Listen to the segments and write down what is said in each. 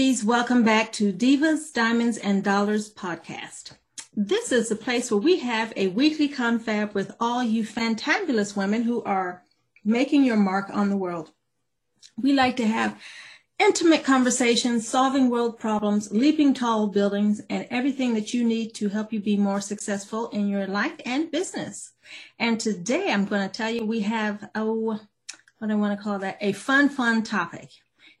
Ladies. Welcome back to Divas, Diamonds, and Dollars podcast. This is the place where we have a weekly confab with all you fantabulous women who are making your mark on the world. We like to have intimate conversations, solving world problems, leaping tall buildings, and everything that you need to help you be more successful in your life and business. And today I'm going to tell you we have, oh, what do I want to call that? A fun, fun topic.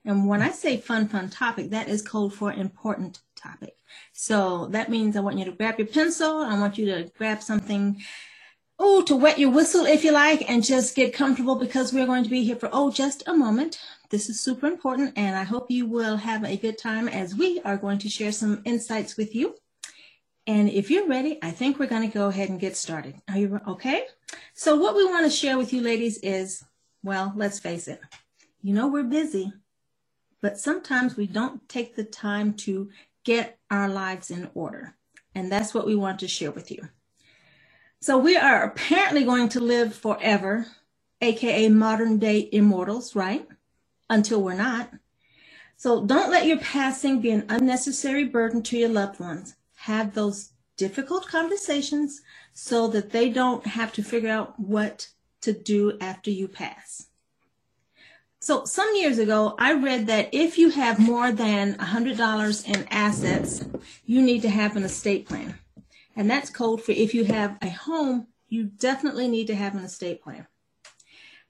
And when I say fun, fun topic, that is code for important topic. So that means I want you to grab your pencil. I want you to grab something, oh, to wet your whistle if you like, and just get comfortable because we're going to be here for, oh, just a moment. This is super important. And I hope you will have a good time as we are going to share some insights with you. And if you're ready, I think we're going to go ahead and get started. Are you okay? So what we want to share with you ladies is, well, let's face it. You know, we're busy but sometimes we don't take the time to get our lives in order. And that's what we want to share with you. So we are apparently going to live forever, aka modern day immortals, right? Until we're not. So don't let your passing be an unnecessary burden to your loved ones. Have those difficult conversations so that they don't have to figure out what to do after you pass. So some years ago, I read that if you have more than $100 in assets, you need to have an estate plan. And that's code for if you have a home, you definitely need to have an estate plan.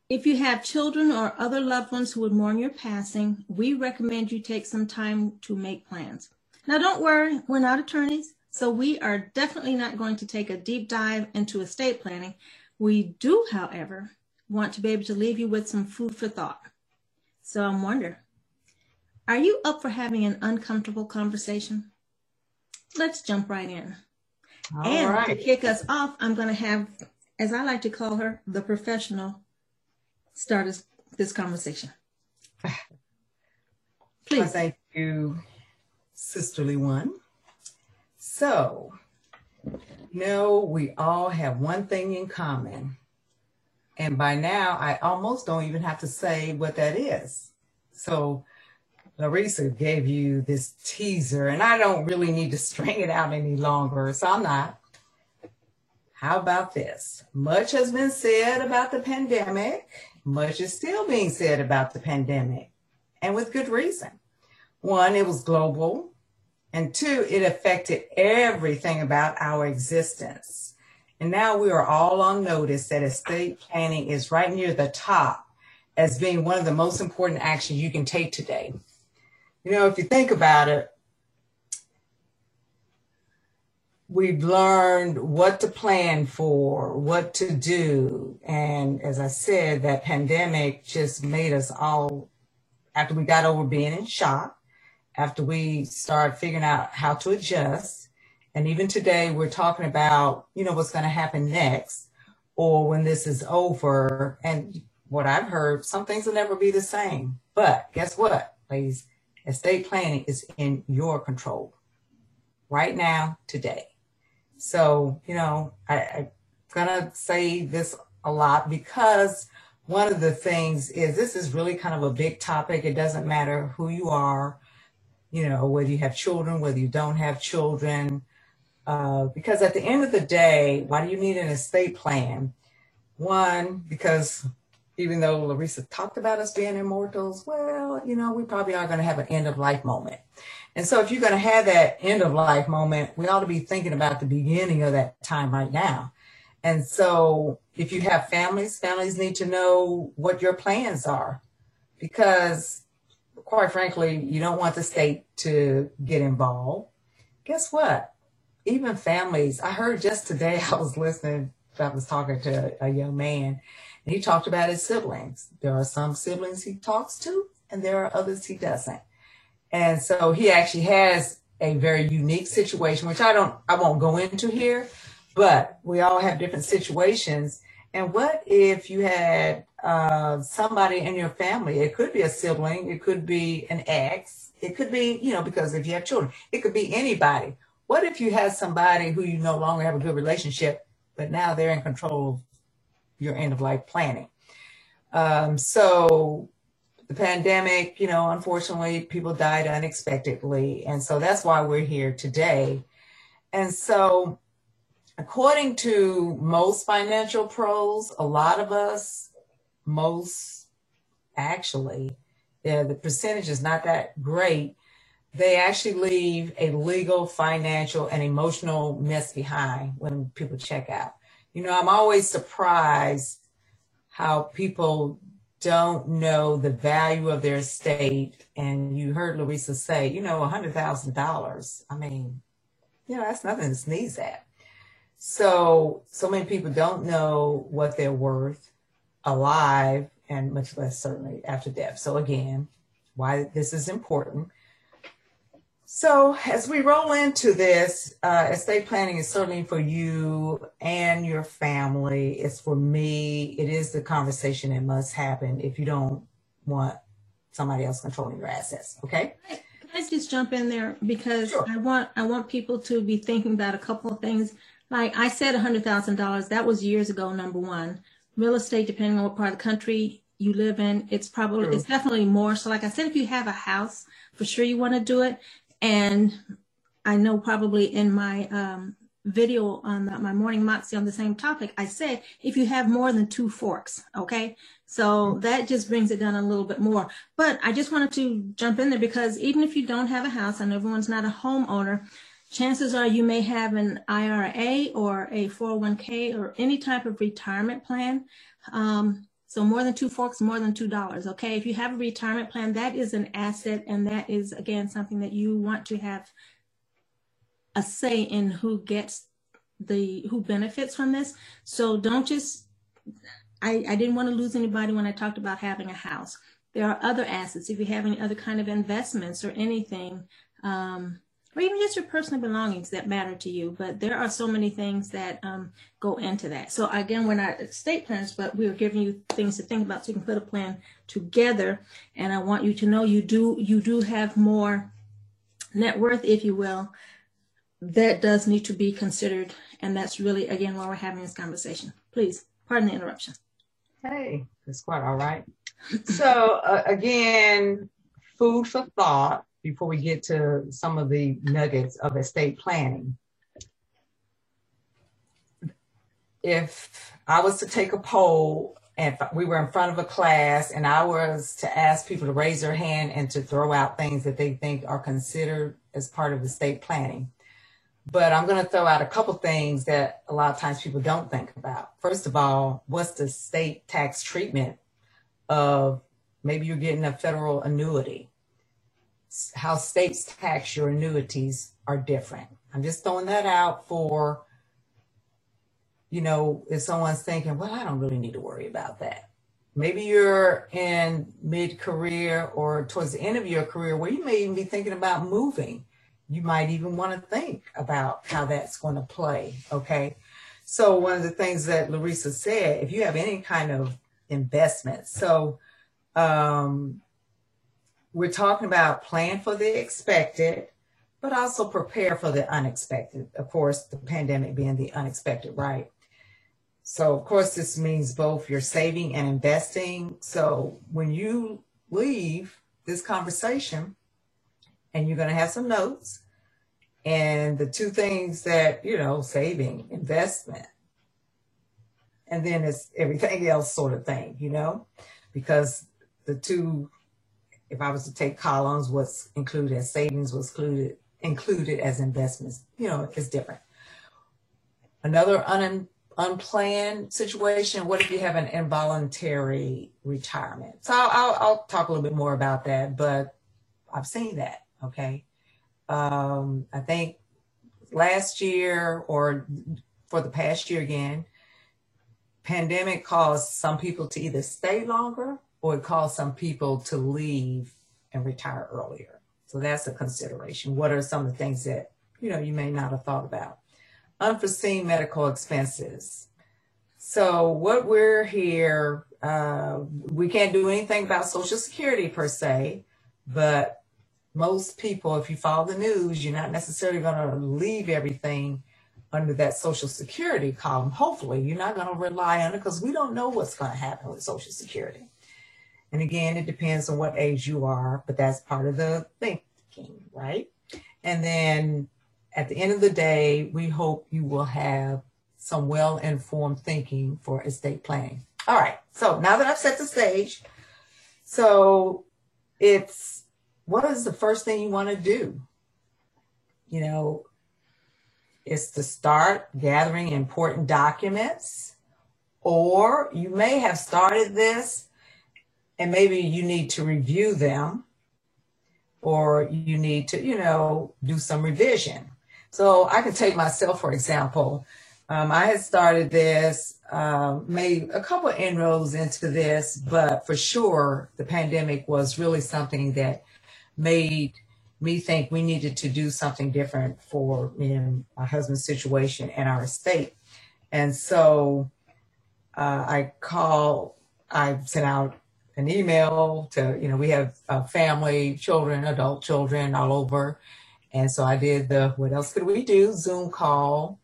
If you have children or other loved ones who would mourn your passing, we recommend you take some time to make plans. Now, don't worry, we're not attorneys, so we are definitely not going to take a deep dive into estate planning. We do, however, want to be able to leave you with some food for thought. So I'm wondering, are you up for having an uncomfortable conversation? Let's jump right in. All and right. to kick us off, I'm going to have, as I like to call her, the professional start this, this conversation. Please. Well, thank you, sisterly one. So, you know, we all have one thing in common and by now, I almost don't even have to say what that is. So Larissa gave you this teaser, and I don't really need to string it out any longer, so I'm not. How about this? Much has been said about the pandemic. Much is still being said about the pandemic, and with good reason. One, it was global, and two, it affected everything about our existence. And now we are all on notice that estate planning is right near the top as being one of the most important actions you can take today. You know, if you think about it, we've learned what to plan for, what to do. And as I said, that pandemic just made us all, after we got over being in shock, after we started figuring out how to adjust, and even today, we're talking about, you know, what's going to happen next or when this is over. And what I've heard, some things will never be the same. But guess what, ladies? Estate planning is in your control right now, today. So, you know, I, I'm going to say this a lot because one of the things is this is really kind of a big topic. It doesn't matter who you are, you know, whether you have children, whether you don't have children, uh, because at the end of the day, why do you need an estate plan? One, because even though Larissa talked about us being immortals, well, you know, we probably are going to have an end of life moment. And so if you're going to have that end of life moment, we ought to be thinking about the beginning of that time right now. And so if you have families, families need to know what your plans are because quite frankly, you don't want the state to get involved. Guess what? Even families, I heard just today, I was listening, I was talking to a young man, and he talked about his siblings. There are some siblings he talks to, and there are others he doesn't. And so he actually has a very unique situation, which I don't, I won't go into here, but we all have different situations. And what if you had uh, somebody in your family? It could be a sibling, it could be an ex, it could be, you know, because if you have children, it could be anybody what if you had somebody who you no longer have a good relationship, but now they're in control of your end of life planning? Um, so the pandemic, you know, unfortunately, people died unexpectedly. And so that's why we're here today. And so, according to most financial pros, a lot of us, most actually, yeah, the percentage is not that great. They actually leave a legal, financial, and emotional mess behind when people check out. You know, I'm always surprised how people don't know the value of their estate. And you heard Larissa say, you know, $100,000. I mean, you know, that's nothing to sneeze at. So, so many people don't know what they're worth alive and much less certainly after death. So again, why this is important. So as we roll into this, uh, estate planning is certainly for you and your family. It's for me. It is the conversation that must happen if you don't want somebody else controlling your assets. Okay. Can I just jump in there because Sure. I want I want people to be thinking about a couple of things. Like I said, hundred thousand dollars. That was years ago. Number one, real estate, depending on what part of the country you live in, it's probably True. it's definitely more. So, like I said, if you have a house, for sure you want to do it. And I know probably in my um, video on the, my morning moxie on the same topic, I said if you have more than two forks, okay. So that just brings it down a little bit more. But I just wanted to jump in there because even if you don't have a house, and everyone's not a homeowner, chances are you may have an IRA or a 401k or any type of retirement plan. Um, so more than two forks, more than two dollars. Okay, if you have a retirement plan, that is an asset, and that is again something that you want to have a say in who gets the who benefits from this. So don't just. I, I didn't want to lose anybody when I talked about having a house. There are other assets. If you have any other kind of investments or anything, um, or even just your personal belongings that matter to you. But there are so many things that um, go into that. So again, we're not estate planners, but we're giving you things to think about so you can put a plan together. And I want you to know you do you do have more net worth, if you will. That does need to be considered, and that's really again why we're having this conversation. Please, pardon the interruption. Hey, that's quite all right. So uh, again, food for thought before we get to some of the nuggets of estate planning. If I was to take a poll and we were in front of a class and I was to ask people to raise their hand and to throw out things that they think are considered as part of estate planning. But I'm going to throw out a couple things that a lot of times people don't think about. First of all, what's the state tax treatment of maybe you're getting a federal annuity? How states tax your annuities are different. I'm just throwing that out for, you know, if someone's thinking, well, I don't really need to worry about that. Maybe you're in mid career or towards the end of your career where you may even be thinking about moving you might even want to think about how that's going to play. Okay. So, one of the things that Larissa said, if you have any kind of investment, so um, we're talking about plan for the expected, but also prepare for the unexpected. Of course, the pandemic being the unexpected, right? So, of course, this means both you're saving and investing. So, when you leave this conversation, and you're going to have some notes and the two things that you know saving investment and then it's everything else sort of thing you know because the two if i was to take columns what's included as savings was included included as investments you know it's different another un, unplanned situation what if you have an involuntary retirement so I'll, I'll, I'll talk a little bit more about that but i've seen that Okay. Um, I think last year or for the past year again, pandemic caused some people to either stay longer or it caused some people to leave and retire earlier. So that's a consideration. What are some of the things that, you know, you may not have thought about? Unforeseen medical expenses. So what we're here, uh, we can't do anything about Social Security per se, but most people, if you follow the news, you're not necessarily going to leave everything under that Social Security column. Hopefully, you're not going to rely on it because we don't know what's going to happen with Social Security. And again, it depends on what age you are, but that's part of the thinking, right? And then at the end of the day, we hope you will have some well informed thinking for estate planning. All right, so now that I've set the stage, so it's what is the first thing you want to do? You know, it's to start gathering important documents, or you may have started this and maybe you need to review them or you need to, you know, do some revision. So I can take myself, for example. Um, I had started this, um, made a couple inroads into this, but for sure, the pandemic was really something that made me think we needed to do something different for me and my husband's situation and our estate. And so uh, I called, I sent out an email to, you know, we have uh, family, children, adult children all over. And so I did the, what else could we do? Zoom call.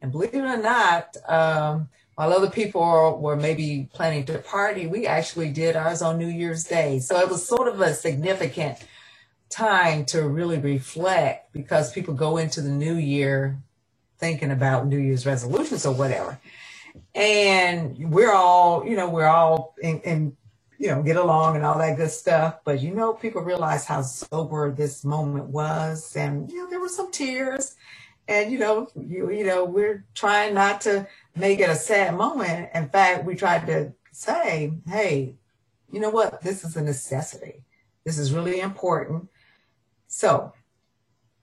And believe it or not, um, while other people were maybe planning to party, we actually did ours on New Year's Day. So it was sort of a significant time to really reflect because people go into the new year thinking about New Year's resolutions or whatever. And we're all, you know, we're all in, in you know, get along and all that good stuff. But you know, people realize how sober this moment was, and you know, there were some tears, and you know, you you know, we're trying not to make it a sad moment. In fact, we tried to say, hey, you know what, this is a necessity. This is really important. So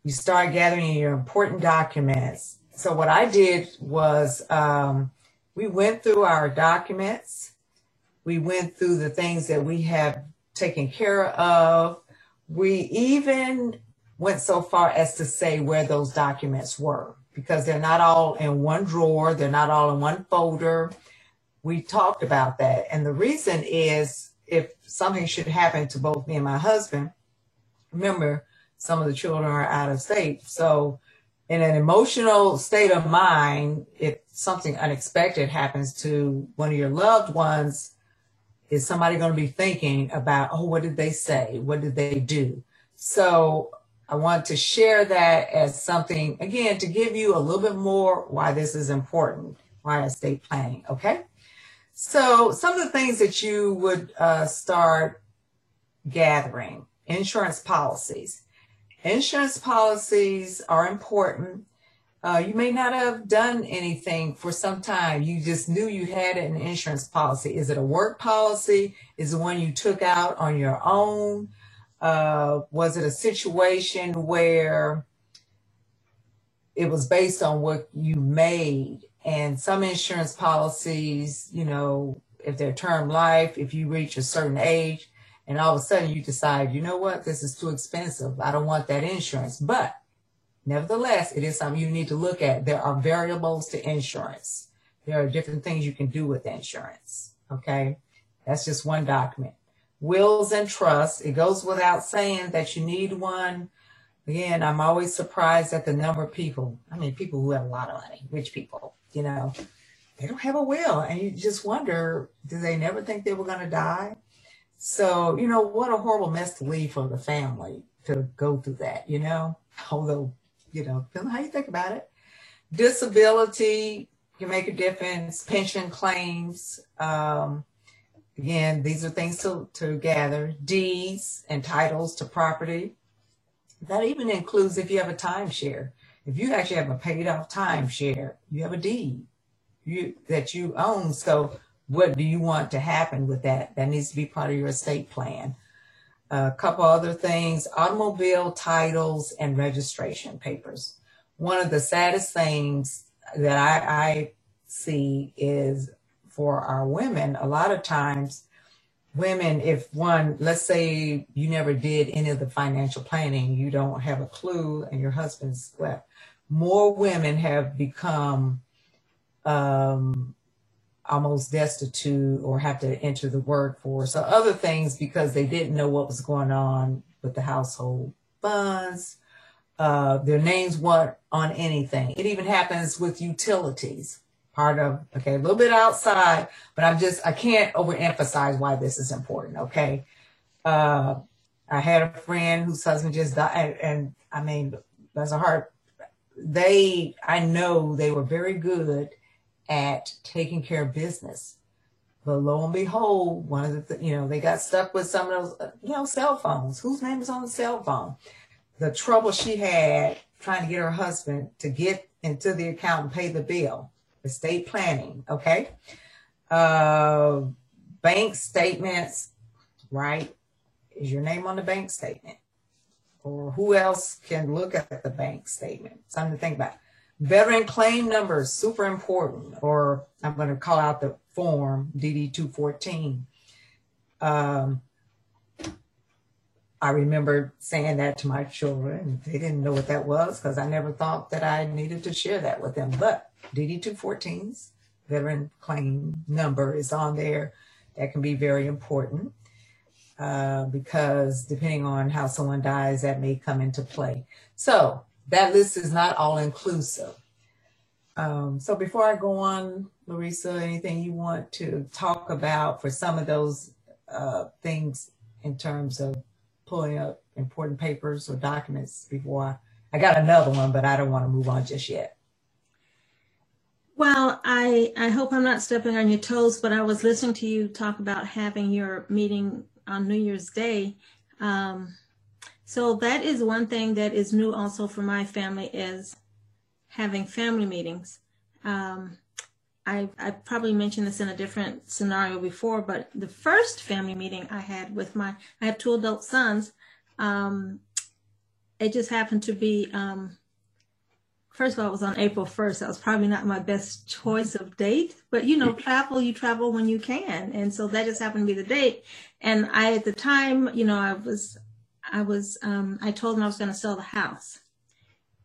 you start gathering your important documents. So what I did was um, we went through our documents we went through the things that we have taken care of. We even went so far as to say where those documents were because they're not all in one drawer, they're not all in one folder. We talked about that. And the reason is if something should happen to both me and my husband, remember, some of the children are out of state. So, in an emotional state of mind, if something unexpected happens to one of your loved ones, is somebody going to be thinking about, oh, what did they say? What did they do? So I want to share that as something, again, to give you a little bit more why this is important, why estate planning, okay? So some of the things that you would uh, start gathering, insurance policies. Insurance policies are important uh, you may not have done anything for some time. You just knew you had an insurance policy. Is it a work policy? Is it one you took out on your own? Uh, was it a situation where it was based on what you made? And some insurance policies, you know, if they're term life, if you reach a certain age and all of a sudden you decide, you know what, this is too expensive. I don't want that insurance. But Nevertheless, it is something you need to look at. There are variables to insurance. There are different things you can do with insurance. Okay. That's just one document. Wills and trusts. It goes without saying that you need one. Again, I'm always surprised at the number of people. I mean, people who have a lot of money, rich people, you know, they don't have a will. And you just wonder, do they never think they were going to die? So, you know, what a horrible mess to leave for the family to go through that, you know, although you know, how you think about it. Disability can make a difference. Pension claims. Um, again, these are things to, to gather. Deeds and titles to property. That even includes if you have a timeshare. If you actually have a paid off timeshare, you have a deed you, that you own. So what do you want to happen with that? That needs to be part of your estate plan a couple other things automobile titles and registration papers. One of the saddest things that I, I see is for our women, a lot of times, women, if one, let's say you never did any of the financial planning, you don't have a clue, and your husband's left, more women have become um, almost destitute or have to enter the workforce or other things because they didn't know what was going on with the household funds. Uh, their names weren't on anything. It even happens with utilities. part of okay a little bit outside but i'm just i can't overemphasize why this is important okay uh i had a friend whose husband just died and, and i mean that's a hard they i know they were very good at taking care of business but lo and behold one of the th- you know they got stuck with some of those uh, you know cell phones whose name is on the cell phone the trouble she had trying to get her husband to get into the account and pay the bill estate planning, okay? Uh, bank statements, right? Is your name on the bank statement? Or who else can look at the bank statement? Something to think about. Veteran claim numbers, super important. Or I'm going to call out the form DD 214. Um, I remember saying that to my children. They didn't know what that was because I never thought that I needed to share that with them. But DD 214's veteran claim number is on there. That can be very important uh, because depending on how someone dies, that may come into play. So that list is not all inclusive. Um, so before I go on, Larissa, anything you want to talk about for some of those uh, things in terms of pulling up important papers or documents before I, I got another one, but I don't want to move on just yet. Well, I I hope I'm not stepping on your toes, but I was listening to you talk about having your meeting on New Year's Day. Um, so that is one thing that is new also for my family is having family meetings. Um, I, I probably mentioned this in a different scenario before, but the first family meeting I had with my, I have two adult sons. Um, it just happened to be um, first of all, it was on April 1st. That was probably not my best choice of date, but you know, travel, you travel when you can. And so that just happened to be the date. And I, at the time, you know, I was, I was, um, I told them I was going to sell the house.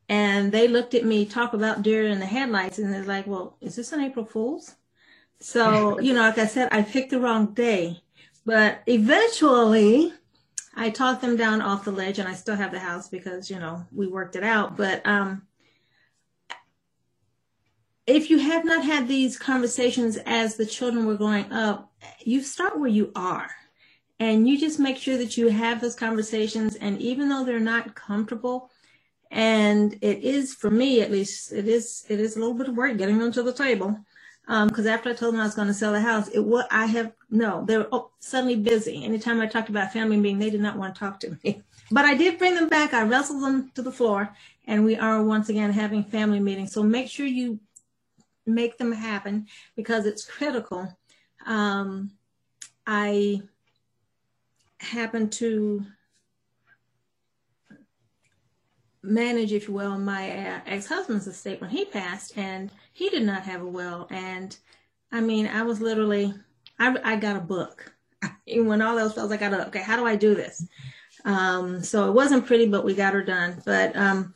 And they looked at me, talk about deer in the headlights, and they're like, well, is this an April Fool's? So, you know, like I said, I picked the wrong day. But eventually, I talked them down off the ledge, and I still have the house because, you know, we worked it out. But um, if you have not had these conversations as the children were growing up, you start where you are. And you just make sure that you have those conversations. And even though they're not comfortable, and it is for me at least, it is it is a little bit of work getting them to the table. Because um, after I told them I was going to sell the house, it what I have no, they were oh, suddenly busy. Anytime I talked about family meeting, they did not want to talk to me. But I did bring them back. I wrestled them to the floor, and we are once again having family meetings. So make sure you make them happen because it's critical. Um, I happen to manage, if you will, my uh, ex-husband's estate when he passed, and he did not have a will. And I mean, I was literally, I, I got a book. when all else fails, I got a, okay, how do I do this? Um, so it wasn't pretty, but we got her done. But um,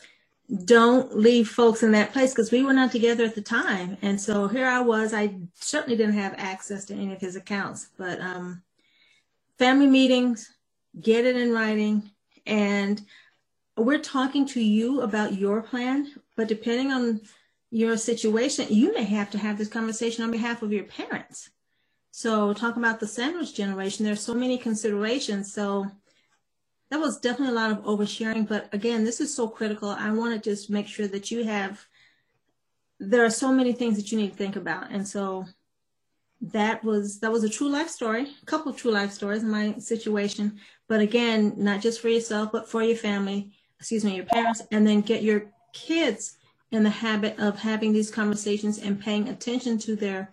don't leave folks in that place because we were not together at the time. And so here I was. I certainly didn't have access to any of his accounts, but um, family meetings, get it in writing. And we're talking to you about your plan, but depending on your situation, you may have to have this conversation on behalf of your parents. So talk about the sandwich generation. There's so many considerations. So that was definitely a lot of oversharing. But again, this is so critical. I want to just make sure that you have, there are so many things that you need to think about. And so that was, that was a true life story, a couple true life stories in my situation. But again, not just for yourself, but for your family, excuse me, your parents, and then get your kids in the habit of having these conversations and paying attention to their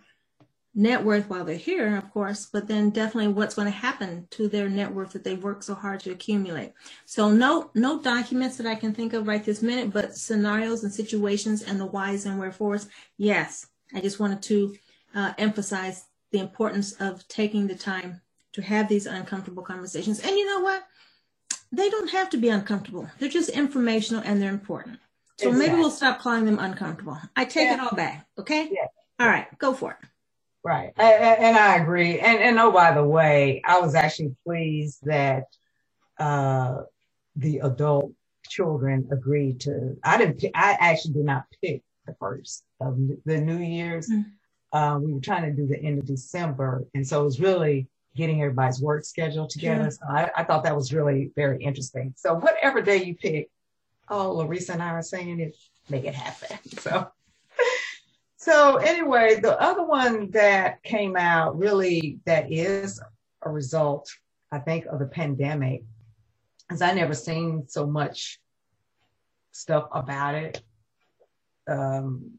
net worth while they're here, of course, but then definitely what's going to happen to their net worth that they've worked so hard to accumulate. So no, no documents that I can think of right this minute, but scenarios and situations and the whys and wherefores. Yes, I just wanted to uh, emphasize the importance of taking the time to have these uncomfortable conversations. And you know what? They don't have to be uncomfortable. They're just informational and they're important. So exactly. maybe we'll stop calling them uncomfortable. I take yeah. it all back. Okay. Yeah. All right. Go for it. Right. And, I agree. And, and oh, by the way, I was actually pleased that uh, the adult children agreed to, I didn't, I actually did not pick the first of the New Year's. Mm-hmm. We were trying to do the end of December, and so it was really getting everybody's work schedule together. So I, I, thought that was really very interesting. So whatever day you pick, oh, Larissa and I are saying it, make it happen. So. So anyway, the other one that came out really that is a result, I think, of the pandemic, is I never seen so much stuff about it. Um,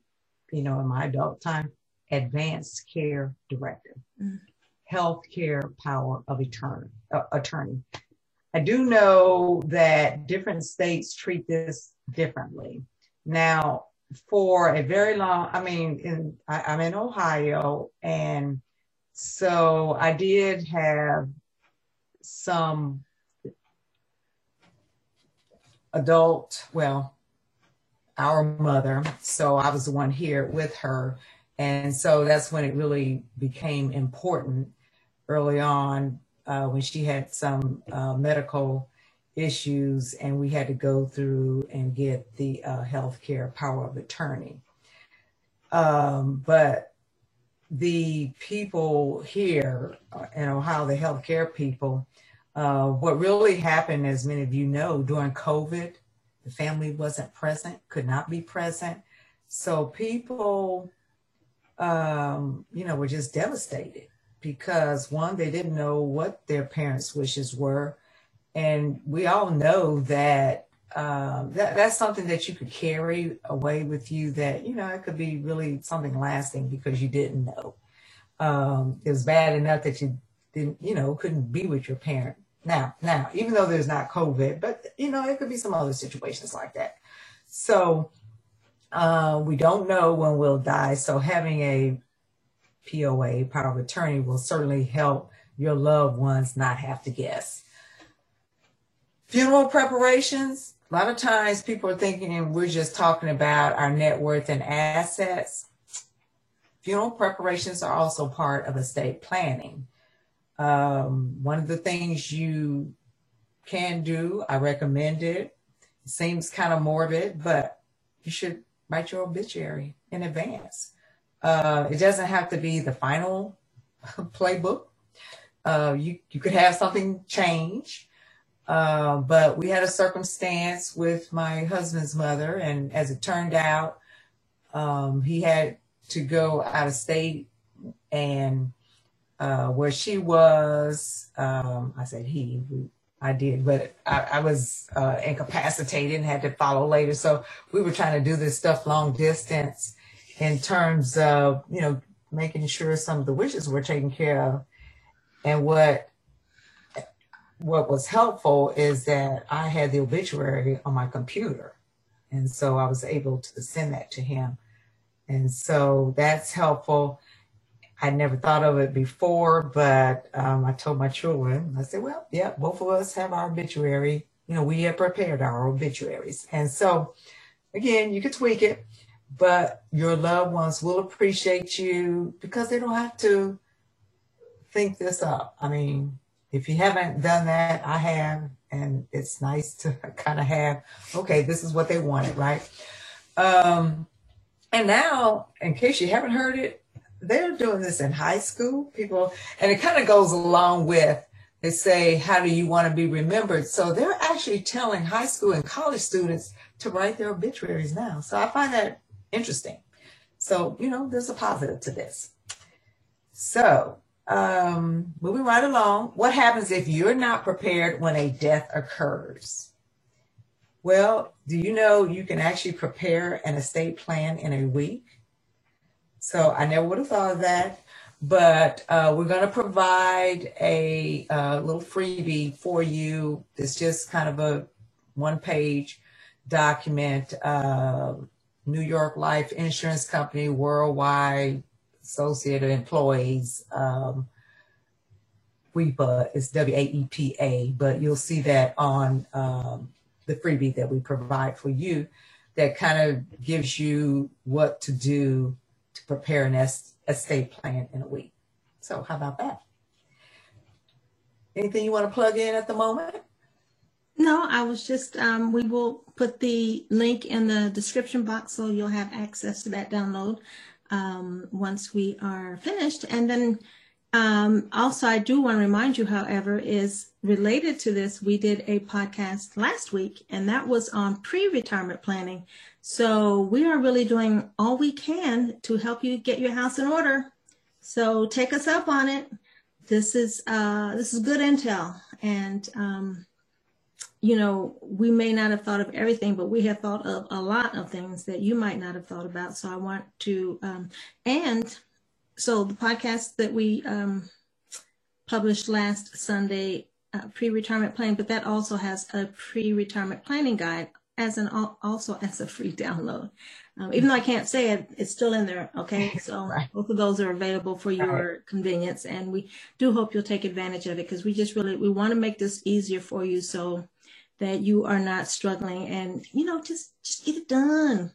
you know, in my adult time, advanced care directive, Mm healthcare power of attorney, uh, attorney. I do know that different states treat this differently. Now, for a very long, I mean, in, I, I'm in Ohio, and so I did have some adult, well, our mother. So I was the one here with her. And so that's when it really became important early on uh, when she had some uh, medical issues and we had to go through and get the uh, healthcare power of attorney. Um, but the people here uh, in Ohio, the healthcare people, uh, what really happened, as many of you know, during COVID, the family wasn't present, could not be present. So people, um, you know, were just devastated because one, they didn't know what their parents' wishes were. And we all know that, um, that that's something that you could carry away with you that, you know, it could be really something lasting because you didn't know. Um, it was bad enough that you didn't, you know, couldn't be with your parent. Now, now, even though there's not COVID, but you know, it could be some other situations like that. So uh, we don't know when we'll die. So having a POA, power of attorney, will certainly help your loved ones not have to guess. Funeral preparations, a lot of times people are thinking we're just talking about our net worth and assets. Funeral preparations are also part of estate planning. Um, one of the things you can do, I recommend it. It seems kind of morbid, but you should write your obituary in advance. Uh, it doesn't have to be the final playbook. Uh, you, you could have something change. Uh, but we had a circumstance with my husband's mother, and as it turned out, um, he had to go out of state and uh, where she was, um, I said he, I did, but I, I was uh, incapacitated and had to follow later. So we were trying to do this stuff long distance in terms of, you know, making sure some of the wishes were taken care of. And what what was helpful is that I had the obituary on my computer. And so I was able to send that to him. And so that's helpful. I never thought of it before, but um, I told my children, I said, well, yeah, both of us have our obituary. You know, we have prepared our obituaries. And so, again, you could tweak it but your loved ones will appreciate you because they don't have to think this up. I mean, if you haven't done that, I have, and it's nice to kind of have, okay, this is what they wanted, right? Um, and now, in case you haven't heard it, they're doing this in high school, people, and it kind of goes along with they say, How do you want to be remembered? So they're actually telling high school and college students to write their obituaries now. So I find that interesting. So, you know, there's a positive to this. So, um, moving right along, what happens if you're not prepared when a death occurs? Well, do you know you can actually prepare an estate plan in a week? So I never would have thought of that, but uh, we're going to provide a uh, little freebie for you. It's just kind of a one page document. Uh, New York Life Insurance Company Worldwide Associated Employees. Um, WEPA is W A E P A, but you'll see that on um, the freebie that we provide for you that kind of gives you what to do prepare an estate plan in a week. So, how about that? Anything you want to plug in at the moment? No, I was just, um, we will put the link in the description box so you'll have access to that download um, once we are finished. And then um, also, I do want to remind you, however, is related to this, we did a podcast last week, and that was on pre retirement planning. So we are really doing all we can to help you get your house in order. So take us up on it. This is uh, this is good intel, and um, you know we may not have thought of everything, but we have thought of a lot of things that you might not have thought about. So I want to um, and so the podcast that we um, published last Sunday, uh, pre-retirement planning, but that also has a pre-retirement planning guide as an also as a free download. Um, even though I can't say it, it's still in there. Okay, so right. both of those are available for your right. convenience, and we do hope you'll take advantage of it because we just really we want to make this easier for you so that you are not struggling and you know just just get it done.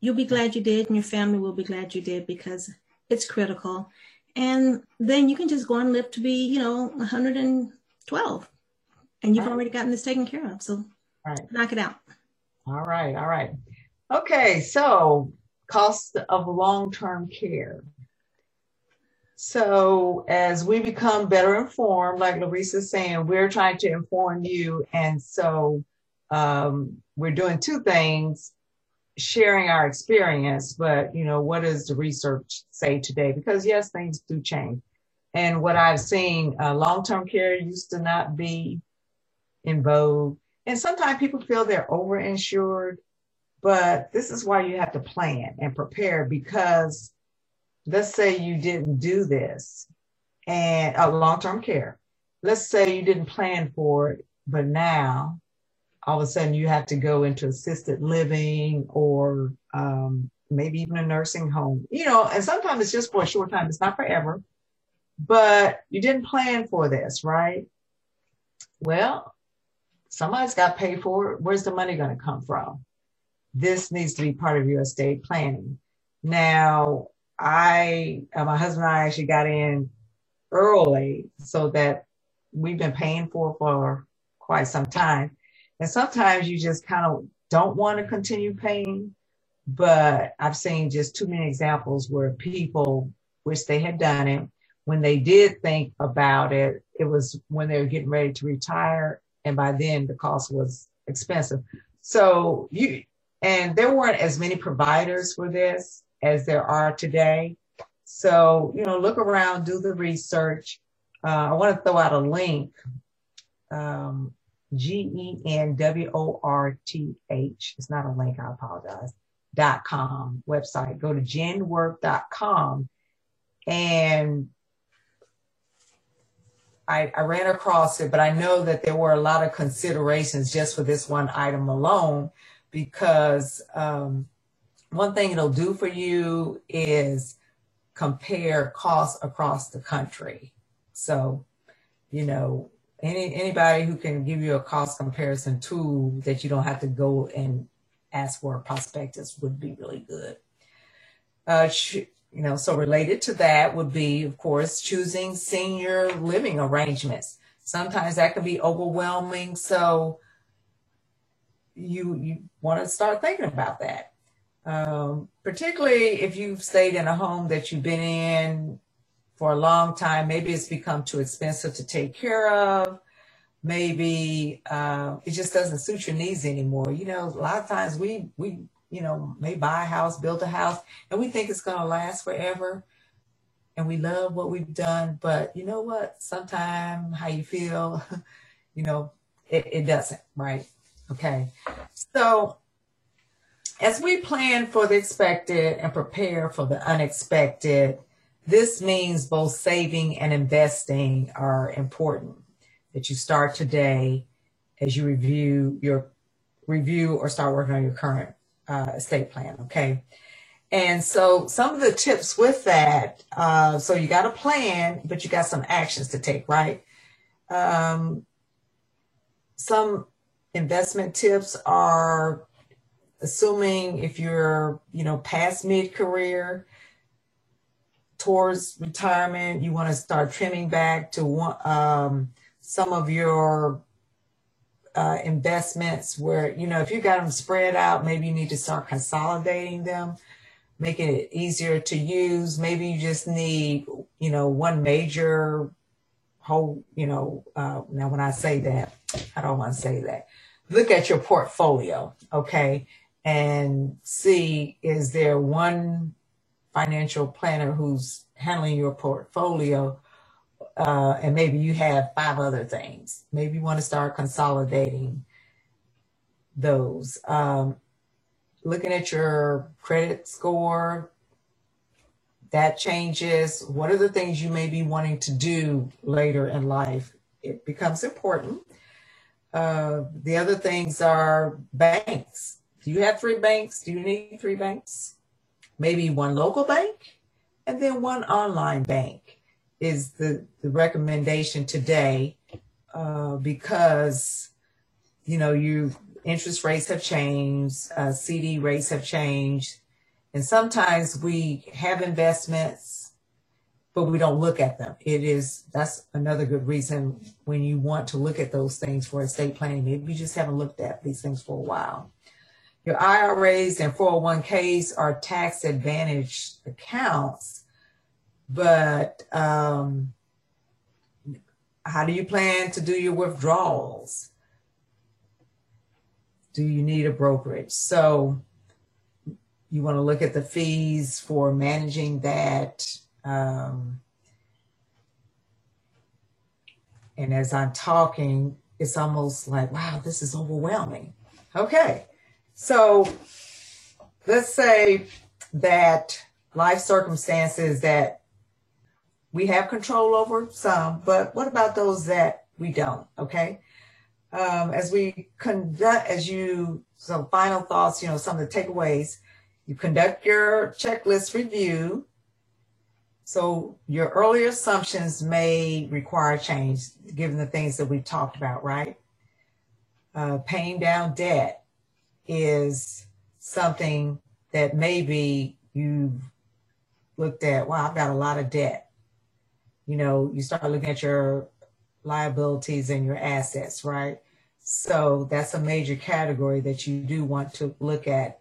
You'll be glad you did, and your family will be glad you did because it's critical. And then you can just go and live to be, you know, 112 and you've right. already gotten this taken care of. So right. knock it out. All right. All right. Okay. So cost of long-term care. So as we become better informed, like Larissa's saying, we're trying to inform you. And so um, we're doing two things sharing our experience, but you know, what does the research say today? Because yes, things do change. And what I've seen, uh, long-term care used to not be in vogue. And sometimes people feel they're overinsured, but this is why you have to plan and prepare because let's say you didn't do this and uh, long-term care. Let's say you didn't plan for it, but now all of a sudden you have to go into assisted living or um, maybe even a nursing home, you know, and sometimes it's just for a short time, it's not forever, but you didn't plan for this, right? Well, somebody's got to pay for it. Where's the money going to come from? This needs to be part of your estate planning. Now, I, uh, my husband and I actually got in early so that we've been paying for for quite some time. And sometimes you just kind of don't want to continue paying. But I've seen just too many examples where people wish they had done it. When they did think about it, it was when they were getting ready to retire. And by then the cost was expensive. So you, and there weren't as many providers for this as there are today. So, you know, look around, do the research. Uh, I want to throw out a link. Um, G E N W O R T H. It's not a link, I apologize. Dot com website. Go to genworth.com and I, I ran across it, but I know that there were a lot of considerations just for this one item alone because um, one thing it'll do for you is compare costs across the country. So, you know, any anybody who can give you a cost comparison tool that you don't have to go and ask for a prospectus would be really good. Uh, you know, so related to that would be, of course, choosing senior living arrangements. Sometimes that can be overwhelming, so you you want to start thinking about that. Um, particularly if you've stayed in a home that you've been in for a long time. Maybe it's become too expensive to take care of. Maybe uh, it just doesn't suit your needs anymore. You know, a lot of times we we you know may buy a house, build a house, and we think it's going to last forever, and we love what we've done. But you know what? Sometimes how you feel, you know, it, it doesn't. Right? Okay. So as we plan for the expected and prepare for the unexpected, this means both saving and investing are important. That you start today as you review your review or start working on your current uh, estate plan. Okay. And so some of the tips with that, uh, so you got a plan, but you got some actions to take, right? Um, some investment tips are assuming if you're, you know, past mid career, towards retirement, you want to start trimming back to one, um, some of your uh, investments where, you know, if you got them spread out, maybe you need to start consolidating them, making it easier to use. Maybe you just need, you know, one major whole, you know, uh, now when I say that, I don't want to say that. Look at your portfolio, okay, and see is there one financial planner who's handling your portfolio uh, and maybe you have five other things. Maybe you want to start consolidating those. Um, looking at your credit score, that changes. What are the things you may be wanting to do later in life? It becomes important. Uh, the other things are banks. Do you have three banks? Do you need three banks? Maybe one local bank and then one online bank is the, the recommendation today uh, because you know you interest rates have changed, uh, CD rates have changed, and sometimes we have investments, but we don't look at them. It is that's another good reason when you want to look at those things for estate planning. Maybe you just haven't looked at these things for a while. Your IRAs and 401ks are tax advantage accounts but um, how do you plan to do your withdrawals? Do you need a brokerage? So you want to look at the fees for managing that. Um, and as I'm talking, it's almost like, wow, this is overwhelming. Okay, so let's say that life circumstances that we have control over some, but what about those that we don't? Okay. Um, as we conduct, as you, some final thoughts, you know, some of the takeaways, you conduct your checklist review. So your earlier assumptions may require change given the things that we've talked about, right? Uh, paying down debt is something that maybe you've looked at, wow, I've got a lot of debt you know, you start looking at your liabilities and your assets, right? So that's a major category that you do want to look at.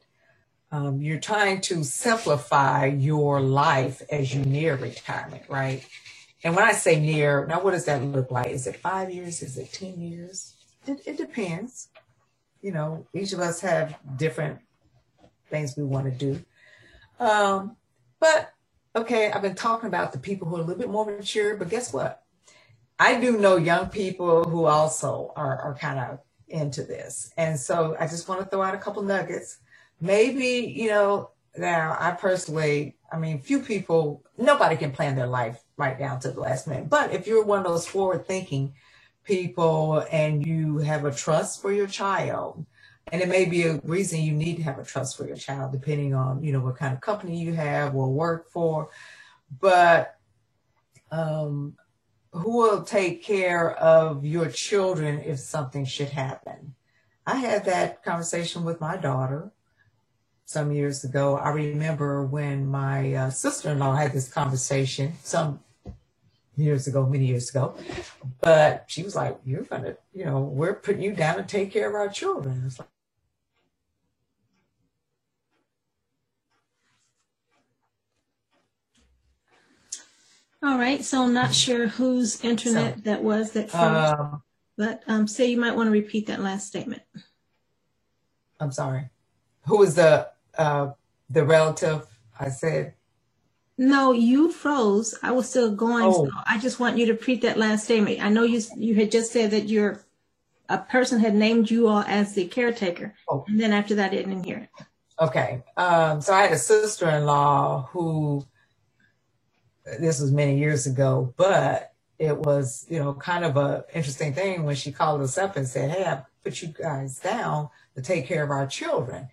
Um, you're trying to simplify your life as you near retirement, right? And when I say near, now what does that look like? Is it five years? Is it 10 years? It, it depends. You know, each of us have different things we want to do. Um, but okay, I've been talking about the people who are a little bit more mature, but guess what? I do know young people who also are, are kind of into this. And so I just want to throw out a couple nuggets. Maybe, you know, now I personally, I mean, few people, nobody can plan their life right down to the last minute. But if you're one of those forward thinking people and you have a trust for your child, and it may be a reason you need to have a trust for your child depending on you know what kind of company you have or work for. But um, who will take care of your children if something should happen? I had that conversation with my daughter some years ago. I remember when my uh, sister-in-law had this conversation some years ago many years ago. But she was like you're gonna you know we're putting you down to take care of our children. It's like All right, so I'm not sure whose internet So, that was that froze, um, but um, say you might want to repeat that last statement. I'm sorry. Who was the uh, the relative? I said. No, you froze. I was still going. So Oh, I just want you to repeat that last statement. I know you you had just said that you're a person had named you all as the caretaker, oh, and then after that, I didn't hear it. okay. Um, so I had a sister-in-law who this was many years ago, but it was you know kind of a interesting thing when she called us up and said, "Hey, I put you guys down to take care of our children."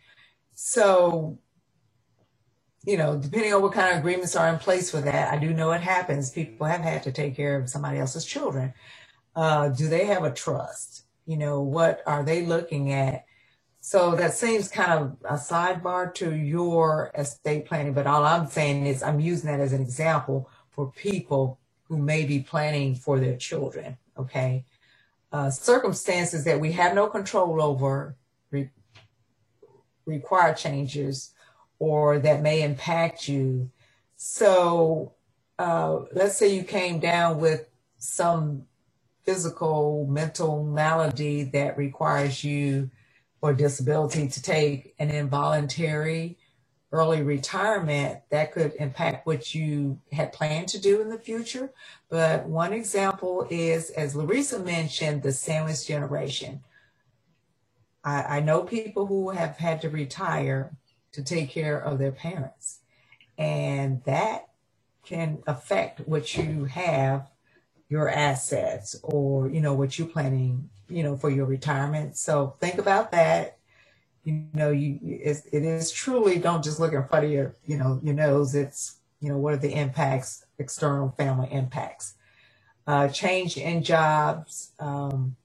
So you know, depending on what kind of agreements are in place for that, I do know it happens. People have had to take care of somebody else's children. Uh, do they have a trust? You know, what are they looking at? So that seems kind of a sidebar to your estate planning, but all I'm saying is I'm using that as an example for people who may be planning for their children. Okay. uh, circumstances that we have no control over re- require changes or that may impact you. So uh, let's say you came down with some physical, mental malady that requires you or disability to take an involuntary early retirement, that could impact what you had planned to do in the future. But one example is, as Larissa mentioned, the sandwich generation. I, I know people who have had to retire to take care of their parents, and that can affect what you have, your assets, or you know what you're planning, you know, for your retirement. So think about that you know, you it, it is truly don't just look in front of your, you know, your nose. It's you know, what are the impacts, external family impacts? Uh, change in jobs. Um,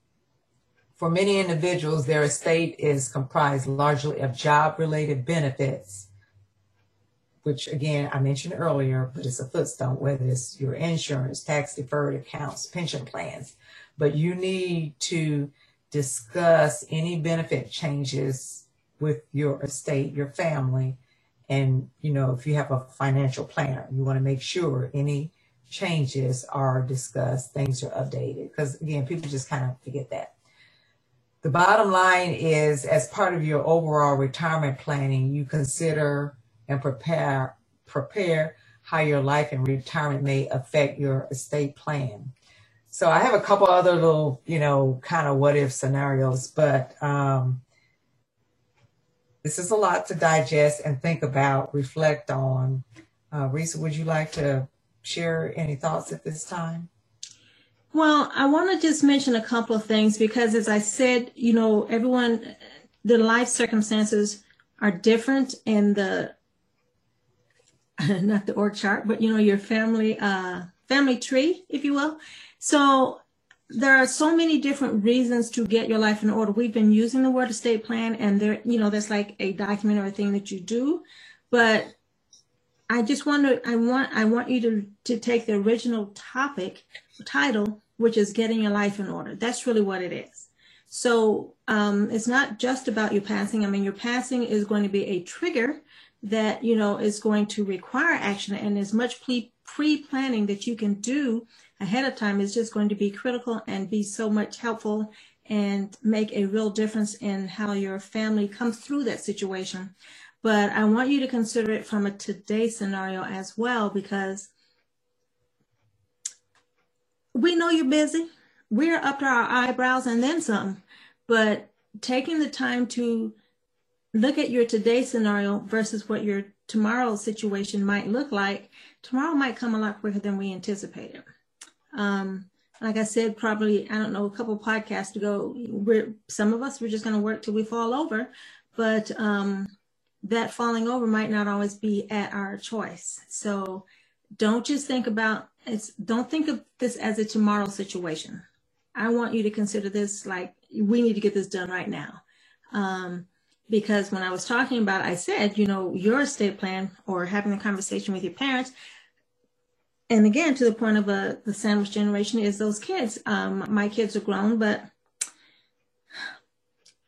for many individuals, their estate is comprised largely of job-related benefits, which again I mentioned earlier, but it's a footstone, whether it's your insurance, tax-deferred accounts, pension plans. But you need to discuss any benefit changes with your estate, your family. And, you know, if you have a financial planner, you want to make sure any changes are discussed, things are updated. Because again, people just kind of forget that. The bottom line is as part of your overall retirement planning, you consider and prepare prepare how your life and retirement may affect your estate plan. So I have a couple other little, you know, kind of what if scenarios, but um, this is a lot to digest and think about, reflect on. Uh, Risa, would you like to share any thoughts at this time? Well, I want to just mention a couple of things because, as I said, you know, everyone, the life circumstances are different, and the not the org chart, but you know, your family uh, family tree, if you will. So there are so many different reasons to get your life in order. We've been using the word estate plan, and there, you know, that's like a document or a thing that you do. But I just want to, I want, I want you to to take the original topic title, which is getting your life in order. That's really what it is. So um, it's not just about your passing. I mean, your passing is going to be a trigger that you know is going to require action, and as much pre planning that you can do ahead of time is just going to be critical and be so much helpful and make a real difference in how your family comes through that situation. But I want you to consider it from a today scenario as well because we know you're busy. We're up to our eyebrows and then some. But taking the time to look at your today scenario versus what your tomorrow situation might look like, tomorrow might come a lot quicker than we anticipated. Um, like I said, probably, I don't know, a couple podcasts ago, we're, some of us, we're just going to work till we fall over, but um, that falling over might not always be at our choice. So don't just think about it's, don't think of this as a tomorrow situation. I want you to consider this like we need to get this done right now. Um, because when I was talking about, I said, you know, your estate plan or having a conversation with your parents, and again to the point of uh, the sandwich generation is those kids. Um, my kids are grown but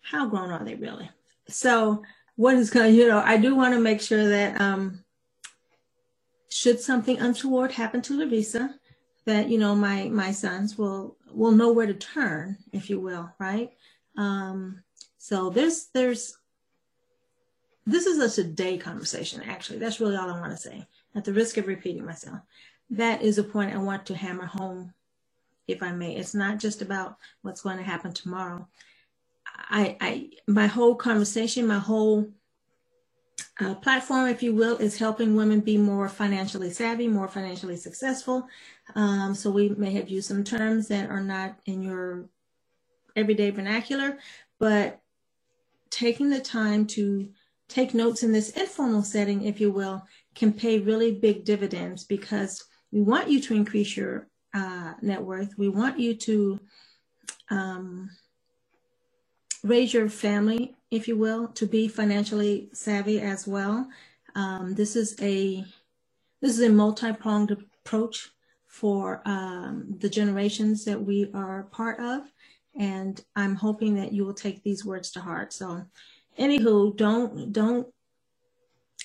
how grown are they really? So what is going to you know i do want to make sure that um, should something untoward happen to larissa that you know my my sons will will know where to turn if you will right? Um, so there's there's this is a today conversation actually. That's really all i want to say at the risk of repeating myself that is a point I want to hammer home, if I may. It's not just about what's going to happen tomorrow. I, I my whole conversation, my whole uh, platform, if you will, is helping women be more financially savvy, more financially successful. Um, so we may have used some terms that are not in your everyday vernacular, but taking the time to take notes in this informal setting, if you will, can pay really big dividends because we want you to increase your uh, net worth. We want you to um, raise your family, if you will, to be financially savvy as well. Um, this is a this is a multi-pronged approach for um, the generations that we are part of, And I'm hoping that you will take these words to heart. So, anywho, don't don't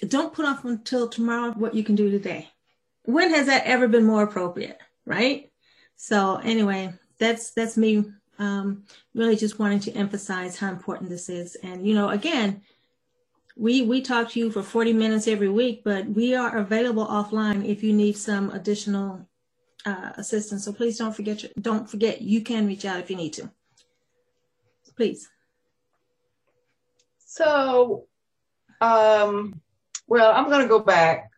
don't put off until tomorrow what you can do today. When has that ever been more appropriate, right? So anyway, that's that's me um, really just wanting to emphasize how important this is. And you know, again, we we talk to you for 40 minutes every week, but we are available offline if you need some additional uh, assistance. So please don't forget don't forget you can reach out if you need to. Please. So, um, well, I'm going to go back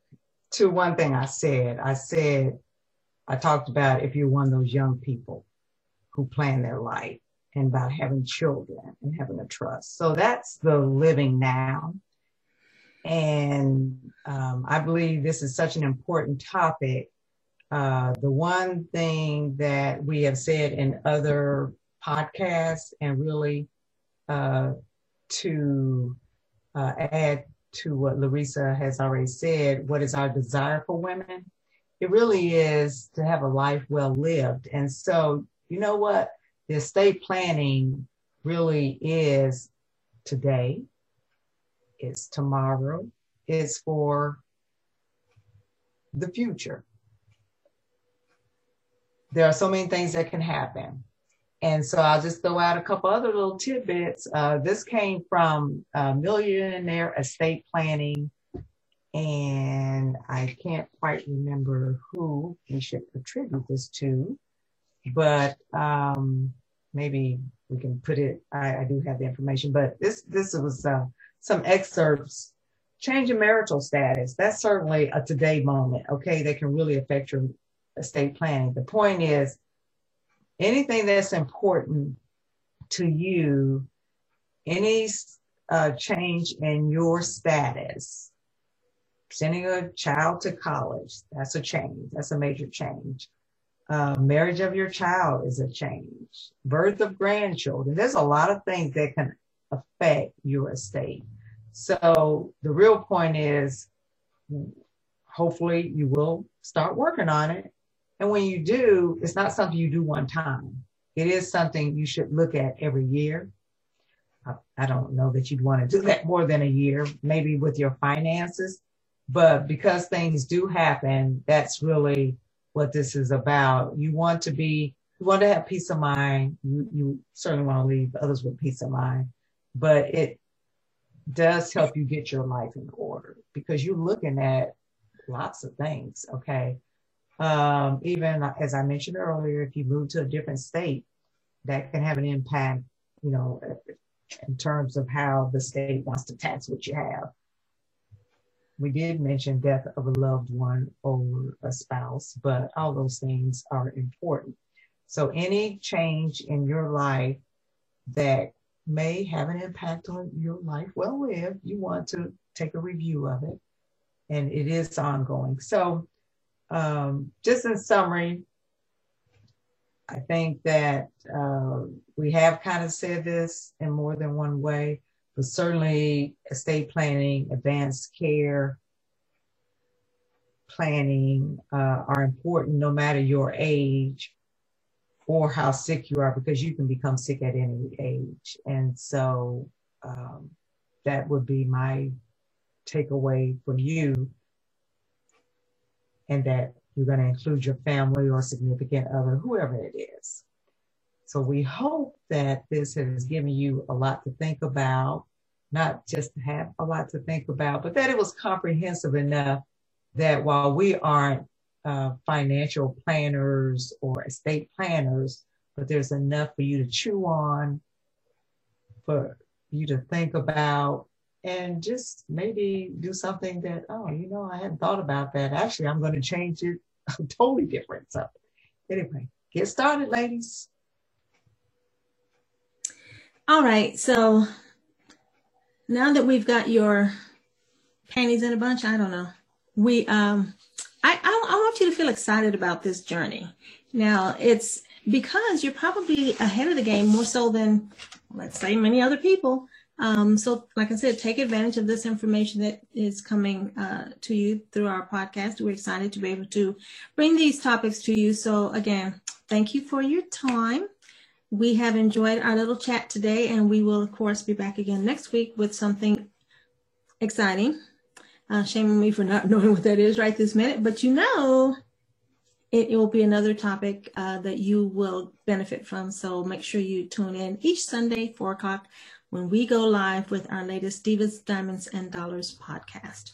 to one thing I said. I said, I talked about if you're one of those young people who plan their life and about having children and having a trust. So that's the living now. And um, I believe this is such an important topic. Uh, the one thing that we have said in other podcasts and really uh, to uh, add to what Larissa has already said, what is our desire for women? It really is to have a life well lived. And so, you know what? The estate planning really is today, it's tomorrow, it's for the future. There are so many things that can happen. And so I'll just throw out a couple other little tidbits. Uh, this came from uh, Millionaire Estate Planning, and I can't quite remember who we should attribute this to, but um, maybe we can put it. I, I, do have the information, but this this was uh, some excerpts. Change in marital status. That's certainly a today moment. Okay, that can really affect your estate planning. The point is anything that's important to you, any uh, change in your status, sending a child to college, that's a change. That's a major change. Uh, marriage of your child is a change. Birth of grandchildren. There's a lot of things that can affect your estate. So the real point is, hopefully you will start working on it and when you do, it's not something you do one time. It is something you should look at every year. I don't know that you'd want to do that more than a year, maybe with your finances. But because things do happen, that's really what this is about. You want to be, you want to have peace of mind. You, you certainly want to leave others with peace of mind, but it does help you get your life in order because you're looking at lots of things. Okay. Um, even as I mentioned earlier, if you move to a different state, that can have an impact, you know, in terms of how the state wants to tax what you have. We did mention death of a loved one or a spouse, but all those things are important. So any change in your life that may have an impact on your life well lived, you want to take a review of it. And it is ongoing. So um, just in summary, I think that uh, we have kind of said this in more than one way, but certainly estate planning, advanced care planning uh, are important no matter your age or how sick you are, because you can become sick at any age. And so um, that would be my takeaway from you and that you're going to include your family or significant other, whoever it is. So we hope that this has given you a lot to think about, not just have a lot to think about, but that it was comprehensive enough that while we aren't uh, financial planners or estate planners, but there's enough for you to chew on, for you to think about, and just maybe do something that, oh, you know, I hadn't thought about that. Actually, I'm going to change it totally different. So, anyway, get started, ladies. All right. So, now that we've got your panties in a bunch, I don't know. We, um, I, I, I want you to feel excited about this journey. Now, it's because you're probably ahead of the game more so than, let's say, many other people. Um, so, like I said, take advantage of this information that is coming uh, to you through our podcast. We're excited to be able to bring these topics to you. So, again, thank you for your time. we have enjoyed our little chat today, and we will, of course, be back again next week with something exciting. Uh, shame on me for not knowing what that is right this minute, but you know it, it will be another topic uh, that you will benefit from. So make sure you tune in each Sunday, 4 o'clock, when we go live with our latest Divas, Diamonds, and Dollars podcast.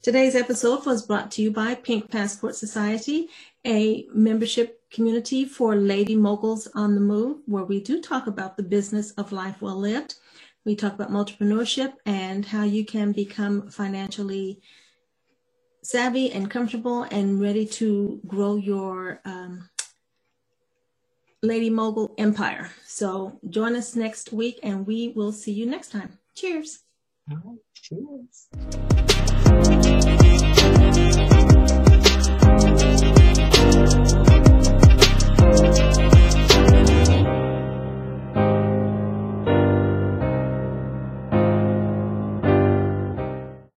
Today's episode was brought to you by Pink Passport Society, a membership community for lady moguls on the move, where we do talk about the business of life well lived. We talk about entrepreneurship and how you can become financially savvy and comfortable and ready to grow your um, lady mogul empire. So join us next week and we will see you next time. Cheers. cheers.